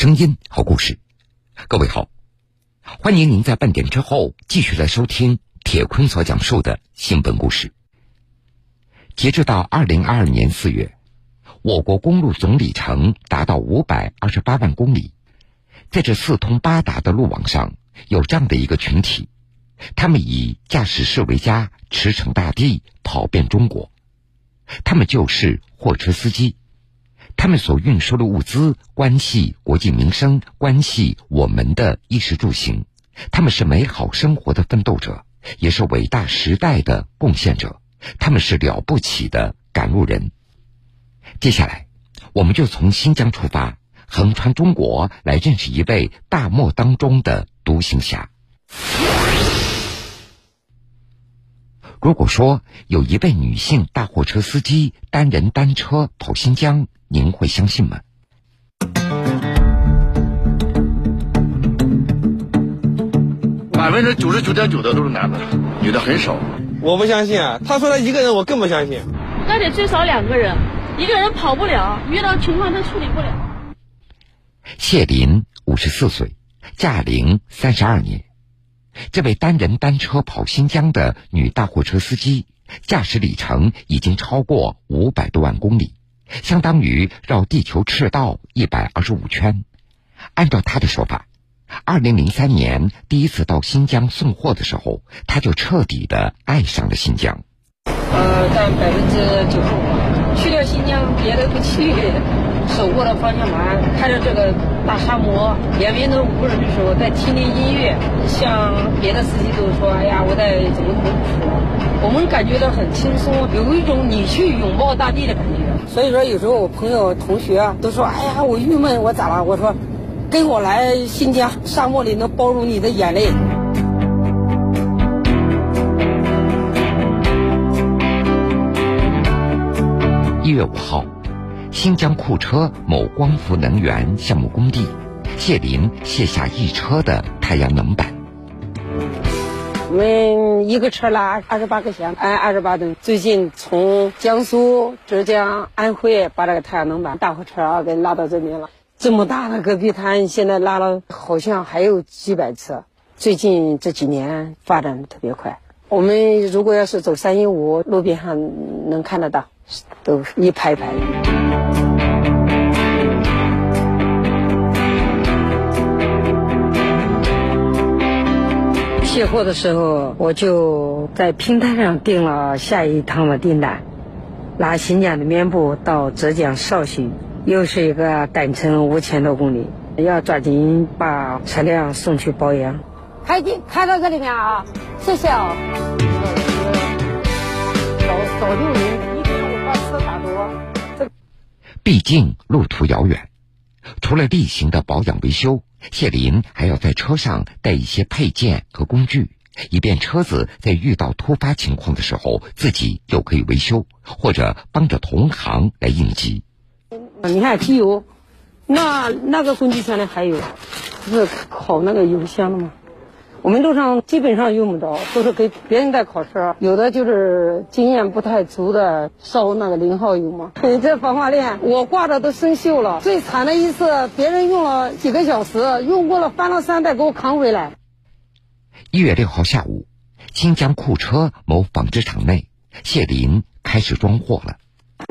声音，好故事。各位好，欢迎您在半点之后继续来收听铁坤所讲述的新闻故事。截止到二零二二年四月，我国公路总里程达到五百二十八万公里。在这四通八达的路网上，有这样的一个群体，他们以驾驶室为家，驰骋大地，跑遍中国。他们就是货车司机。他们所运输的物资关系国计民生，关系我们的衣食住行。他们是美好生活的奋斗者，也是伟大时代的贡献者。他们是了不起的赶路人。接下来，我们就从新疆出发，横穿中国，来认识一位大漠当中的独行侠。如果说有一位女性大货车司机单人单车跑新疆，您会相信吗？百分之九十九点九的都是男的，女的很少。我不相信啊！他说他一个人，我更不相信。那得最少两个人，一个人跑不了，遇到情况他处理不了。谢林五十四岁，驾龄三十二年，这位单人单车跑新疆的女大货车司机，驾驶里程已经超过五百多万公里。相当于绕地球赤道一百二十五圈。按照他的说法，二零零三年第一次到新疆送货的时候，他就彻底的爱上了新疆。呃，占百分之九十五。去了新疆，别的不去，手握着方向盘，开着这个大沙漠，两边都无人的时候，在听听音乐。像别的司机都说：“哎呀，我在怎么怎么苦。”我们感觉到很轻松，有一种你去拥抱大地的感觉。所以说，有时候我朋友、同学都说：“哎呀，我郁闷，我咋了？”我说：“跟我来新疆，沙漠里能包容你的眼泪。”一月五号，新疆库车某光伏能源项目工地，谢林卸下一车的太阳能板。我们一个车拉二十八个箱，哎，二十八吨。最近从江苏、浙江、安徽把这个太阳能板大货车啊给拉到这边了。这么大的戈壁滩，现在拉了好像还有几百次。最近这几年发展特别快。我们如果要是走三一五，路边上能看得到，都一排排的。卸货的时候，我就在平台上订了下一趟的订单，拉新疆的棉布到浙江绍兴，又是一个单程五千多公里，要抓紧把车辆送去保养。开进开到这里面啊，谢谢啊。早早就人一天我把车打多。毕竟路途遥远，除了例行的保养维修。谢林还要在车上带一些配件和工具，以便车子在遇到突发情况的时候，自己就可以维修，或者帮着同行来应急。你看机油，那那个工具箱里还有，不是烤那个油箱的吗？我们路上基本上用不着，都是给别人带烤车，有的就是经验不太足的烧那个零号油嘛。你这防滑链我挂着都生锈了，最惨的一次，别人用了几个小时，用过了翻了三代给我扛回来。一月六号下午，新疆库车某纺织厂内，谢林开始装货了。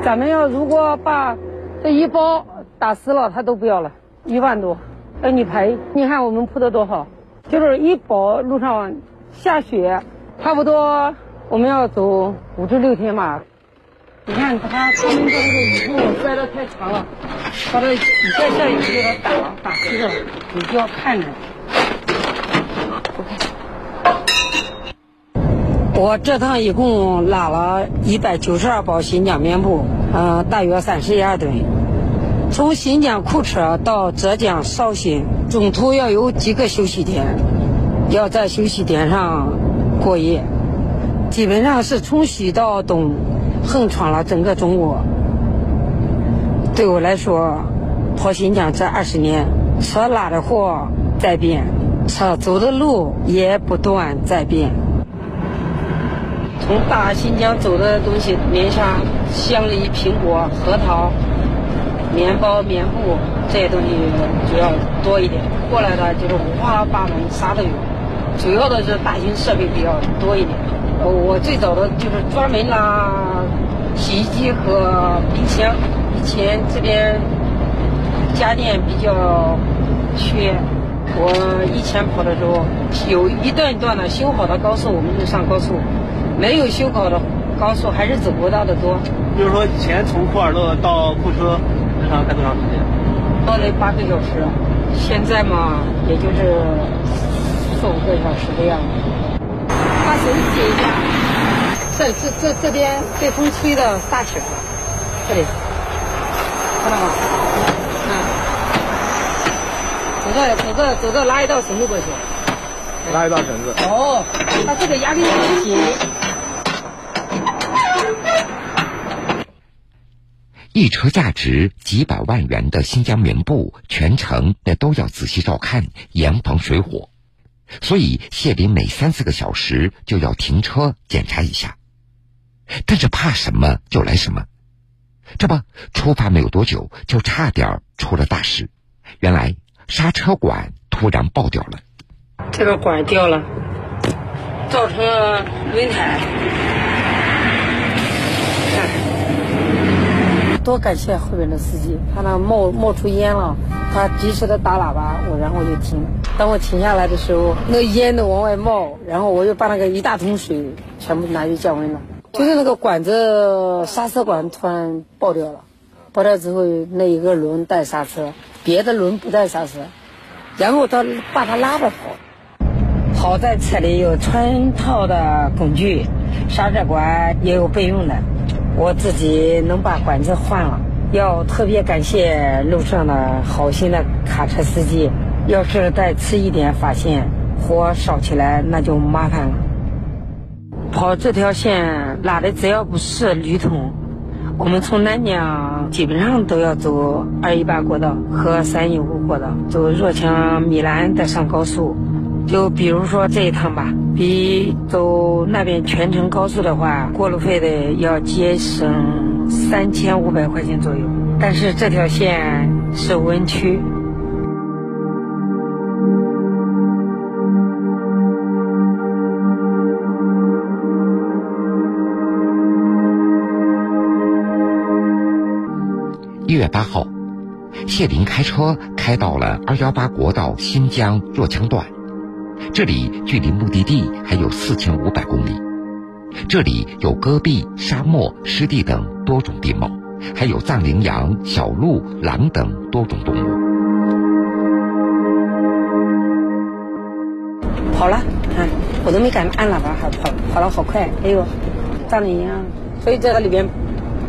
咱们要如果把这一包打湿了，他都不要了，一万多，哎你赔。你看我们铺的多好。就是一包路上下雪，差不多我们要走五至六天吧。你看他他们这个雨布摔得太长了，把这再下雨就给它打了，打湿了，你就要看着。我这趟一共拉了一百九十二包新疆棉布，嗯，大约三十一二吨。从新疆库车到浙江绍兴。中途要有几个休息点，要在休息点上过夜，基本上是从西到东，横穿了整个中国。对我来说，跑新疆这二十年，车拉的货在变，车走的路也不断在变。从大新疆走的东西，连像香梨、苹果、核桃。棉包、棉布这些东西主要多一点。过来的就是五花八门，啥都有。主要的是大型设备比较多一点。我最早的就是专门拉洗衣机和冰箱。以前这边家电比较缺，我以前跑的时候有一段一段的修好的高速，我们就上高速；没有修好的高速，还是走国道的多。比如说以前从库尔勒到库车，正常开多长时间？都得八个小时。现在嘛，也就是四五个小时的样子。把手解一下，这这这这边被风吹的大起来了，这里看到吗？嗯，走着走着走着拉一道绳子过去，拉一道绳子。哦，它这个压力很紧。一车价值几百万元的新疆棉布，全程那都要仔细照看，严防水火。所以谢林每三四个小时就要停车检查一下。但是怕什么就来什么，这不出发没有多久就差点出了大事。原来刹车管突然爆掉了，这个管掉了，造成轮胎。多感谢后面的司机，他那冒冒出烟了，他及时的打喇叭，我然后就停了。当我停下来的时候，那烟都往外冒，然后我又把那个一大桶水全部拿去降温了。就是那个管子刹车管突然爆掉了，爆掉之后那一个轮带刹车，别的轮不带刹车，然后他把它拉着跑。好在车里有全套的工具，刹车管也有备用的。我自己能把管子换了，要特别感谢路上的好心的卡车司机。要是再迟一点发现，火烧起来那就麻烦了。跑这条线拉的只要不是绿通，我们从南疆基本上都要走二一八国道和三一五国道，走若羌米兰再上高速。就比如说这一趟吧，比走那边全程高速的话，过路费得要节省三千五百块钱左右。但是这条线是温区。一月八号，谢林开车开到了二幺八国道新疆若羌段。这里距离目的地还有四千五百公里，这里有戈壁、沙漠、湿地等多种地貌，还有藏羚羊、小鹿、狼等多种动物。跑了，看我都没敢按喇叭，还跑跑了好快。哎呦，藏羚羊，所以这个里边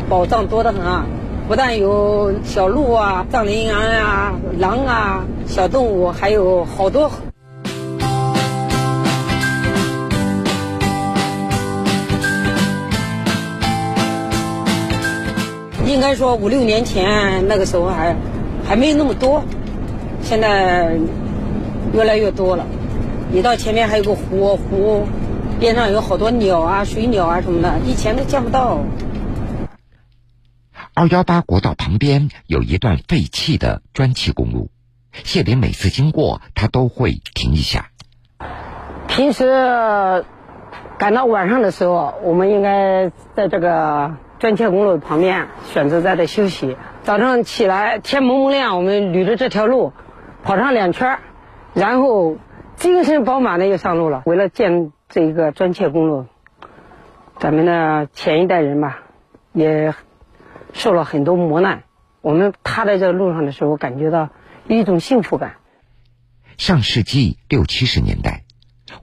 宝藏多得很啊！不但有小鹿啊、藏羚羊啊、狼啊、小动物，还有好多。应该说五六年前那个时候还还没有那么多，现在越来越多了。你到前面还有个湖，湖边上有好多鸟啊、水鸟啊什么的，以前都见不到。二幺八国道旁边有一段废弃的砖砌公路，谢林每次经过，他都会停一下。平时赶到晚上的时候，我们应该在这个。砖砌公路旁边选择在这休息。早上起来天蒙蒙亮，我们捋着这条路跑上两圈，然后精神饱满的又上路了。为了建这一个砖砌公路，咱们的前一代人吧，也受了很多磨难。我们踏在这路上的时候，感觉到一种幸福感。上世纪六七十年代，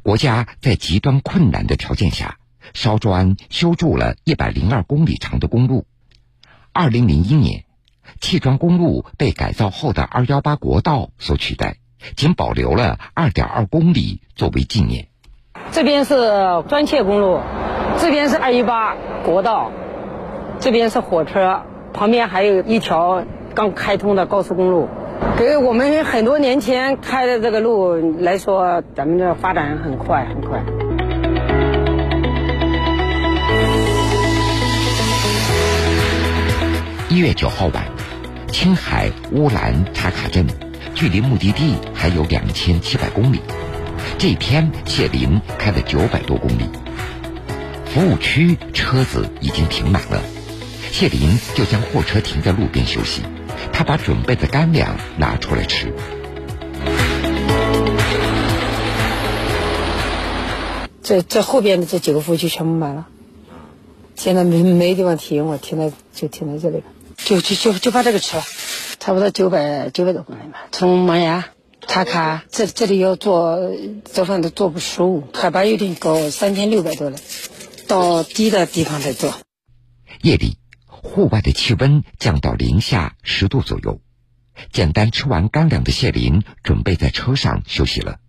国家在极端困难的条件下。烧砖修筑了一百零二公里长的公路。二零零一年，砌砖公路被改造后的二幺八国道所取代，仅保留了二点二公里作为纪念。这边是砖砌公路，这边是二一八国道，这边是火车，旁边还有一条刚开通的高速公路。给我们很多年前开的这个路来说，咱们这发展很快很快。一月九号晚，青海乌兰察卡镇距离目的地还有两千七百公里。这天，谢林开了九百多公里，服务区车子已经停满了，谢林就将货车停在路边休息。他把准备的干粮拿出来吃。这这后边的这几个服务区全部满了，现在没没地方停，我停在就停在这里了，就就就就把这个吃了，差不多九百九百多公里吧，从玛雅。塔卡，这这里要做做饭都做不熟，海拔有点高，三千六百多了，到低的地方再做。夜里，户外的气温降到零下十度左右，简单吃完干粮的谢林准备在车上休息了。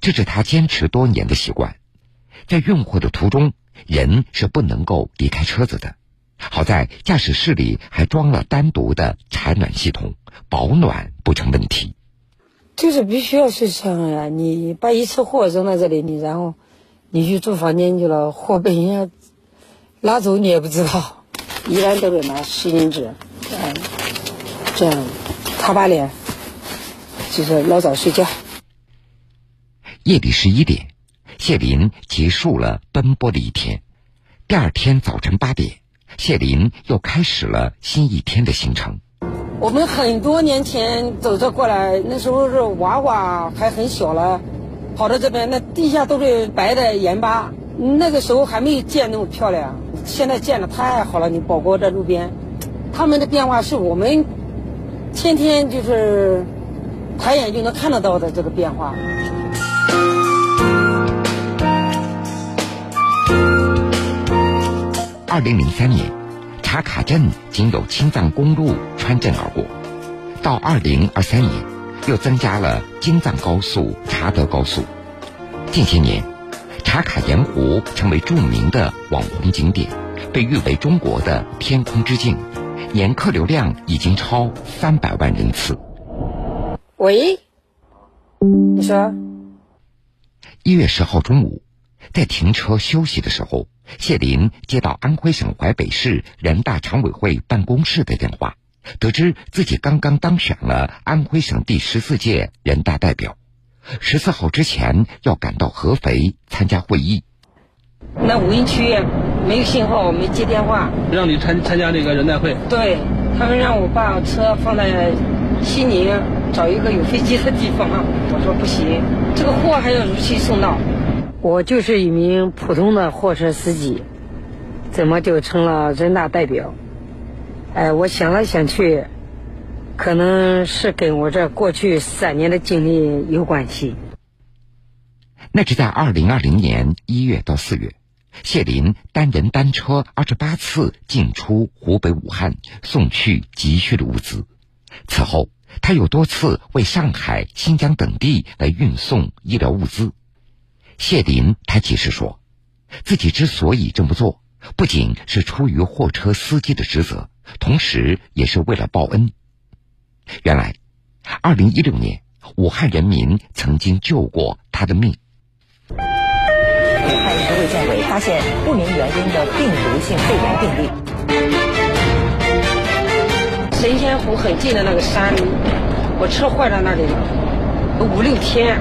这是他坚持多年的习惯，在运货的途中，人是不能够离开车子的。好在驾驶室里还装了单独的采暖系统，保暖不成问题。就是必须要睡车上呀！你把一车货扔在这里，你然后你去住房间去了，货被人家拉走，你也不知道。一般都得拿湿巾纸，嗯，这样擦把脸，就是老早睡觉。夜里十一点，谢林结束了奔波的一天。第二天早晨八点，谢林又开始了新一天的行程。我们很多年前走着过来，那时候是娃娃还很小了，跑到这边，那地下都是白的盐巴，那个时候还没有建那么漂亮，现在建的太好了。你宝宝在路边，他们的变化是我们天天就是抬眼就能看得到的这个变化。二零零三年。茶卡镇仅有青藏公路穿镇而过，到二零二三年，又增加了京藏高速、查德高速。近些年，茶卡盐湖成为著名的网红景点，被誉为中国的天空之镜，年客流量已经超三百万人次。喂，你说？一月十号中午，在停车休息的时候。谢林接到安徽省淮北市人大常委会办公室的电话，得知自己刚刚当选了安徽省第十四届人大代表，十四号之前要赶到合肥参加会议。那无人区没有信号，我没接电话，让你参参加这个人代会。对他们让我把车放在西宁，找一个有飞机的地方。我说不行，这个货还要如期送到。我就是一名普通的货车司机，怎么就成了人大代表？哎，我想来想去，可能是跟我这过去三年的经历有关系。那是在二零二零年一月到四月，谢林单人单车二十八次进出湖北武汉，送去急需的物资。此后，他又多次为上海、新疆等地来运送医疗物资。谢林他解释说，自己之所以这么做，不仅是出于货车司机的职责，同时也是为了报恩。原来，二零一六年，武汉人民曾经救过他的命。武汉市卫健委发现不明原因的病毒性肺炎病例。神仙湖很近的那个山，我车坏在那里了，五六天，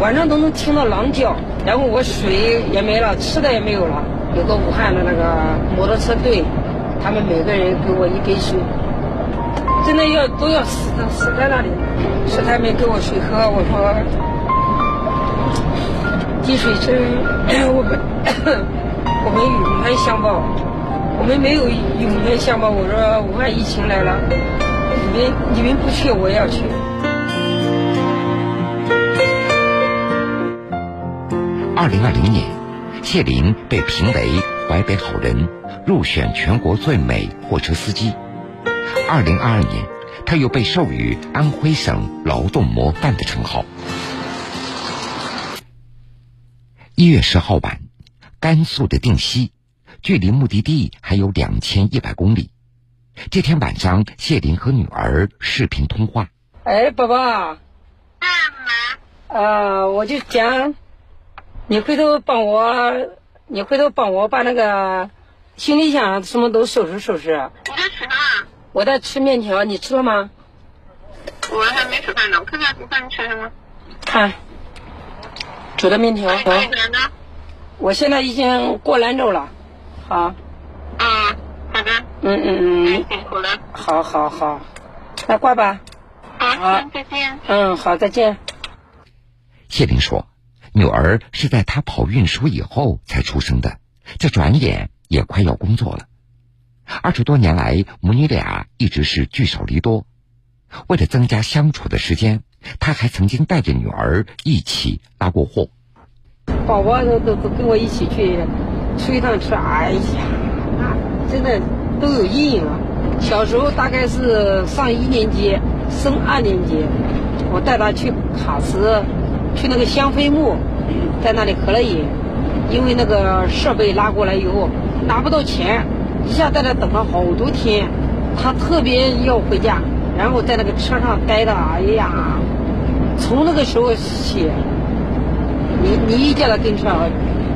晚上都能听到狼叫。然后我水也没了，吃的也没有了。有个武汉的那个摩托车队，他们每个人给我一杯水，真的要都要死死在那里。是他们给我水喝，我说滴水之恩，我们我们永远相报。我们没有永远相报。我说武汉疫情来了，你们你们不去，我也要去。二零二零年，谢林被评为淮北好人，入选全国最美货车司机。二零二二年，他又被授予安徽省劳动模范的称号。一月十号晚，甘肃的定西，距离目的地还有两千一百公里。这天晚上，谢林和女儿视频通话。哎，宝宝。啊妈。啊，我就讲。你回头帮我，你回头帮我把那个行李箱什么都收拾收拾。你在吃啥？我在吃面条，你吃了吗？我还没吃饭呢，我看看我饭你吃什么？看，煮的面条。我现在已经过兰州了，好。嗯，好的。嗯嗯嗯。辛苦了。好好好，那挂吧。好，再见。嗯，好，再见。谢林说，女儿是在他跑运输以后才出生的，这转眼也快要工作了。二十多年来，母女俩一直是聚少离多。为了增加相处的时间，他还曾经带着女儿一起拉过货。宝宝都都都跟我一起去出一趟车，哎呀，那真的都有阴影了！小时候大概是上一年级，升二年级，我带他去卡斯，去那个香妃墓，在那里合了影。因为那个设备拉过来以后拿不到钱，一下在那等了好多天，他特别要回家，然后在那个车上待的，哎呀，从那个时候起。你你一叫他跟车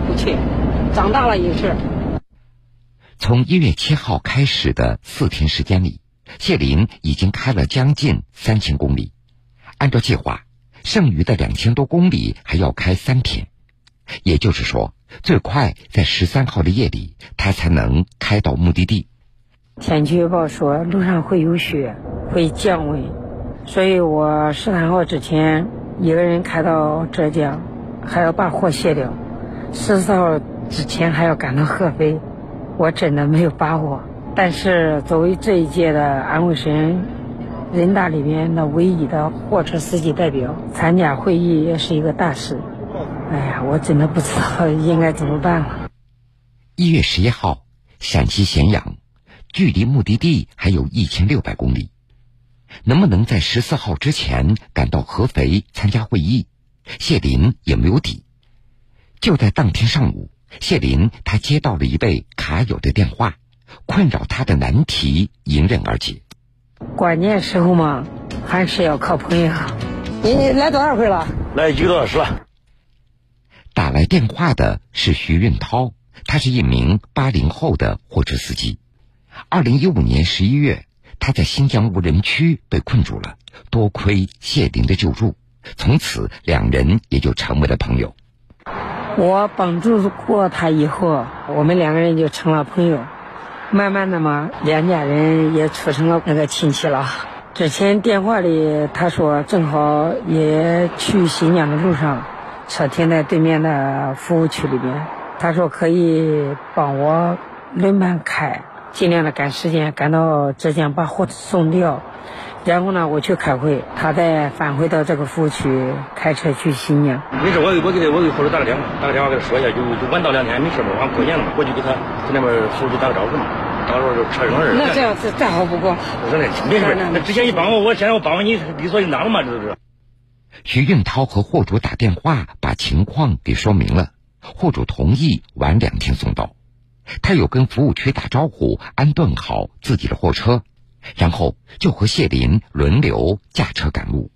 不去，长大了也是。从一月七号开始的四天时间里，谢林已经开了将近三千公里。按照计划，剩余的两千多公里还要开三天，也就是说，最快在十三号的夜里，他才能开到目的地。天气预报说路上会有雪，会降温，所以我十三号之前一个人开到浙江。还要把货卸掉，十四号之前还要赶到合肥，我真的没有把握。但是作为这一届的安徽省人大里面的唯一的货车司机代表，参加会议也是一个大事。哎呀，我真的不知道应该怎么办了。一月十一号，陕西咸阳，距离目的地还有一千六百公里，能不能在十四号之前赶到合肥参加会议？谢林也没有底。就在当天上午，谢林他接到了一位卡友的电话，困扰他的难题迎刃而解。关键时候嘛，还是要靠朋友。你来多少回了？来一个多小时了。打来电话的是徐运涛，他是一名八零后的货车司机。二零一五年十一月，他在新疆无人区被困住了，多亏谢林的救助。从此，两人也就成为了朋友。我帮助过他以后，我们两个人就成了朋友。慢慢的嘛，两家人也处成了那个亲戚了。之前电话里他说，正好也去新疆的路上，车停在对面的服务区里边。他说可以帮我轮班开，尽量的赶时间，赶到浙江把货送掉。然后呢，我去开会，他再返回到这个服务区开车去新疆。没事，我我给他我给护士打个电话，打个电话给他说一下，就就晚到两天没事嘛，完过年了嘛，过去给他在那边服务区打个招呼嘛，到时候就车扔人。那这样子再好不过。我说那没事，那之前你帮我，我现在我帮完你理所应当的嘛，这都是。徐运涛和货主打电话把情况给说明了，货主同意晚两天送到，他有跟服务区打招呼，安顿好自己的货车。然后就和谢林轮流驾车赶路。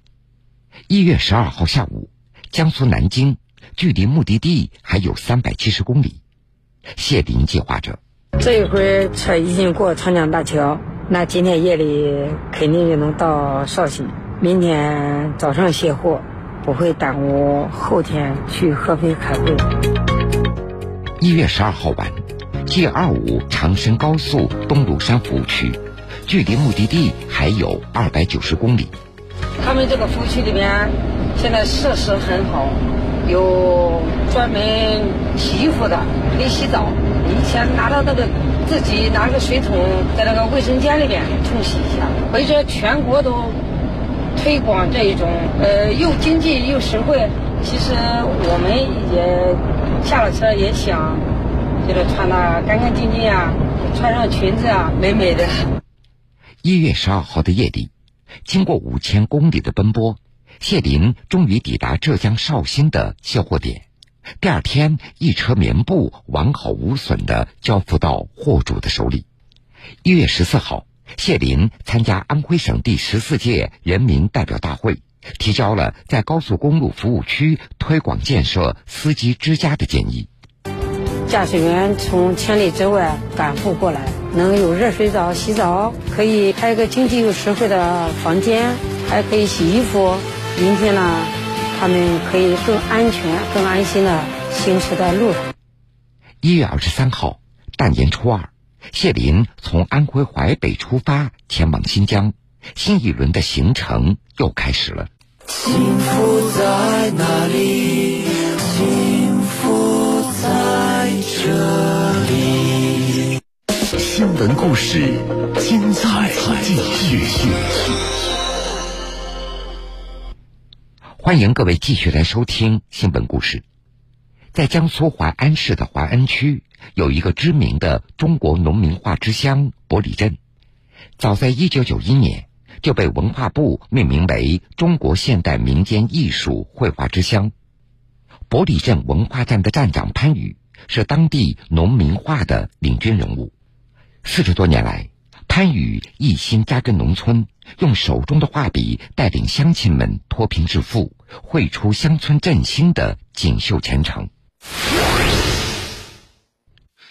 一月十二号下午，江苏南京，距离目的地还有三百七十公里。谢林计划着，这一回车已经过长江大桥，那今天夜里肯定就能到绍兴。明天早上卸货，不会耽误后天去合肥开会。一月十二号晚，G 二五长深高速东庐山服务区。距离目的地还有二百九十公里。他们这个服务区里面，现在设施很好，有专门洗衣服的，可以洗澡。先拿到那个自己拿个水桶，在那个卫生间里面冲洗一下。所以说，全国都推广这一种，呃，又经济又实惠。其实我们也下了车也想，就是穿的干干净净啊，穿上裙子啊，美美的。一月十二号的夜里，经过五千公里的奔波，谢林终于抵达浙江绍兴的卸货点。第二天，一车棉布完好无损的交付到货主的手里。一月十四号，谢林参加安徽省第十四届人民代表大会，提交了在高速公路服务区推广建设司机之家的建议。驾驶员从千里之外赶赴过来，能有热水澡洗澡，可以开个经济又实惠的房间，还可以洗衣服。明天呢，他们可以更安全、更安心的行驶在路上。一月二十三号，大年初二，谢林从安徽淮北出发，前往新疆，新一轮的行程又开始了。幸福在哪里？幸福在这里。新闻故事，精彩继续。欢迎各位继续来收听新闻故事。在江苏淮安市的淮安区，有一个知名的中国农民画之乡——伯里镇。早在一九九一年，就被文化部命名为中国现代民间艺术绘画之乡。伯里镇文化站的站长潘宇是当地农民画的领军人物。四十多年来，潘宇一心扎根农村，用手中的画笔带领乡亲们脱贫致富，绘出乡村振兴的锦绣前程。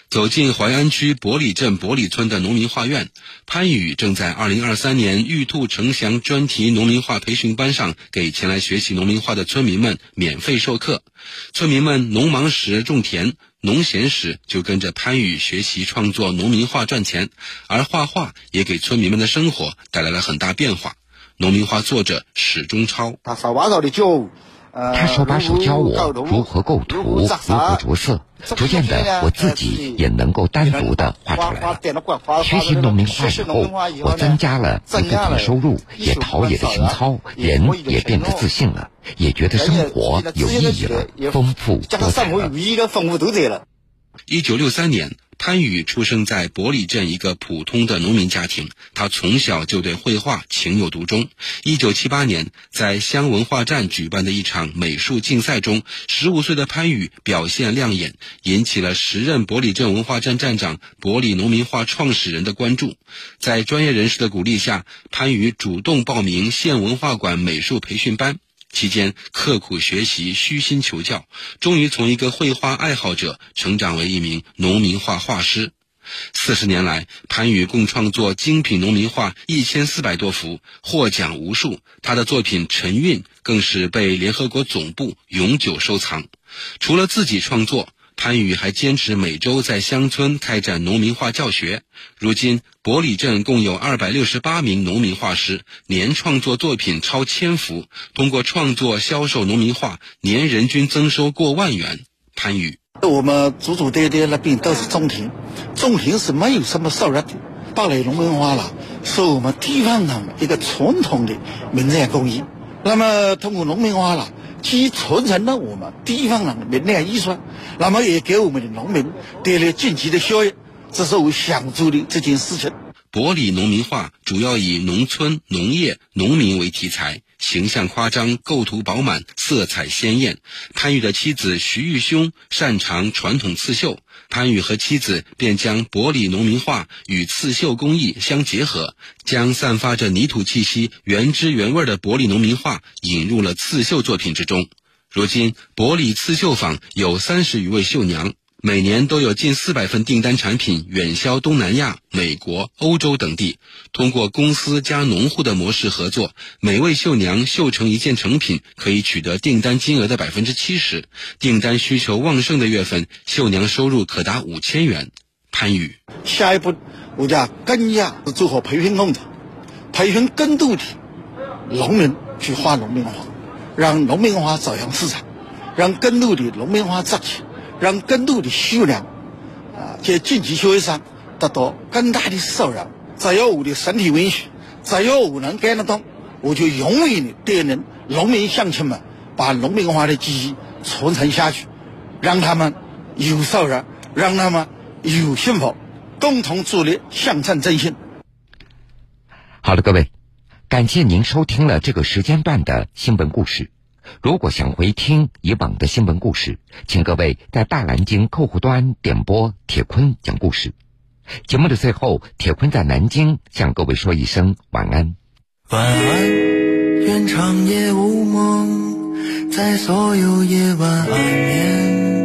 走进淮安区伯里镇伯里村的农民画院，潘宇正在2023年玉兔呈祥专题农民画培训班上给前来学习农民画的村民们免费授课。村民们农忙时种田，农闲时就跟着潘宇学习创作农民画赚钱，而画画也给村民们的生活带来了很大变化。农民画作者史中超，他手把手的教。他手把手教我如何构图，如何着色，逐渐的，我自己也能够单独的画出来了。学习农民画以后，我增加了一部分收入，也陶冶了情操，人也变得自信了，也觉得生活有意义了，丰富多彩了。一九六三年。潘宇出生在伯里镇一个普通的农民家庭，他从小就对绘画情有独钟。一九七八年，在乡文化站举办的一场美术竞赛中，十五岁的潘宇表现亮眼，引起了时任伯里镇文化站站长、伯里农民画创始人的关注。在专业人士的鼓励下，潘宇主动报名县文化馆美术培训班。期间刻苦学习，虚心求教，终于从一个绘画爱好者成长为一名农民画画师。四十年来，潘宇共创作精品农民画一千四百多幅，获奖无数。他的作品《沉韵》更是被联合国总部永久收藏。除了自己创作，潘宇还坚持每周在乡村开展农民画教学。如今，伯里镇共有二百六十八名农民画师，年创作作品超千幅。通过创作销售农民画，年人均增收过万元。潘宇，我们祖祖代代那边都是种田，种田是没有什么收入的。芭蕾农民画了，是我们地方上一个传统的民间工艺。那么，通过农民画了。既传承了我们地方人的民间艺术，那么也给我们的农民带来经济的效益，这是我想做的这件事情。博里农民画主要以农村、农业、农民为题材，形象夸张，构图饱满，色彩鲜艳。潘宇的妻子徐玉兄擅长传统刺绣。潘宇和妻子便将伯里农民画与刺绣工艺相结合，将散发着泥土气息、原汁原味的伯里农民画引入了刺绣作品之中。如今，伯里刺绣坊有三十余位绣娘。每年都有近四百份订单产品远销东南亚、美国、欧洲等地。通过公司加农户的模式合作，每位绣娘绣成一件成品，可以取得订单金额的百分之七十。订单需求旺盛的月份，绣娘收入可达五千元。潘宇，下一步，我家更加做好培训工作，培训更多的农民去画农民画，让农民画走向市场，让更多的农民画赚钱。让更多的绣娘啊，在经济效益上得到更大的收入。只要我的身体允许，只要我能干得动，我就永远的带领农民乡亲们把农民化的技艺传承下去，让他们有收入，让他们有幸福，共同助力乡村振兴。好了，各位，感谢您收听了这个时间段的新闻故事。如果想回听以往的新闻故事，请各位在大南京客户端点播铁坤讲故事。节目的最后，铁坤在南京向各位说一声晚安。晚安，愿长夜无梦，在所有夜晚安眠。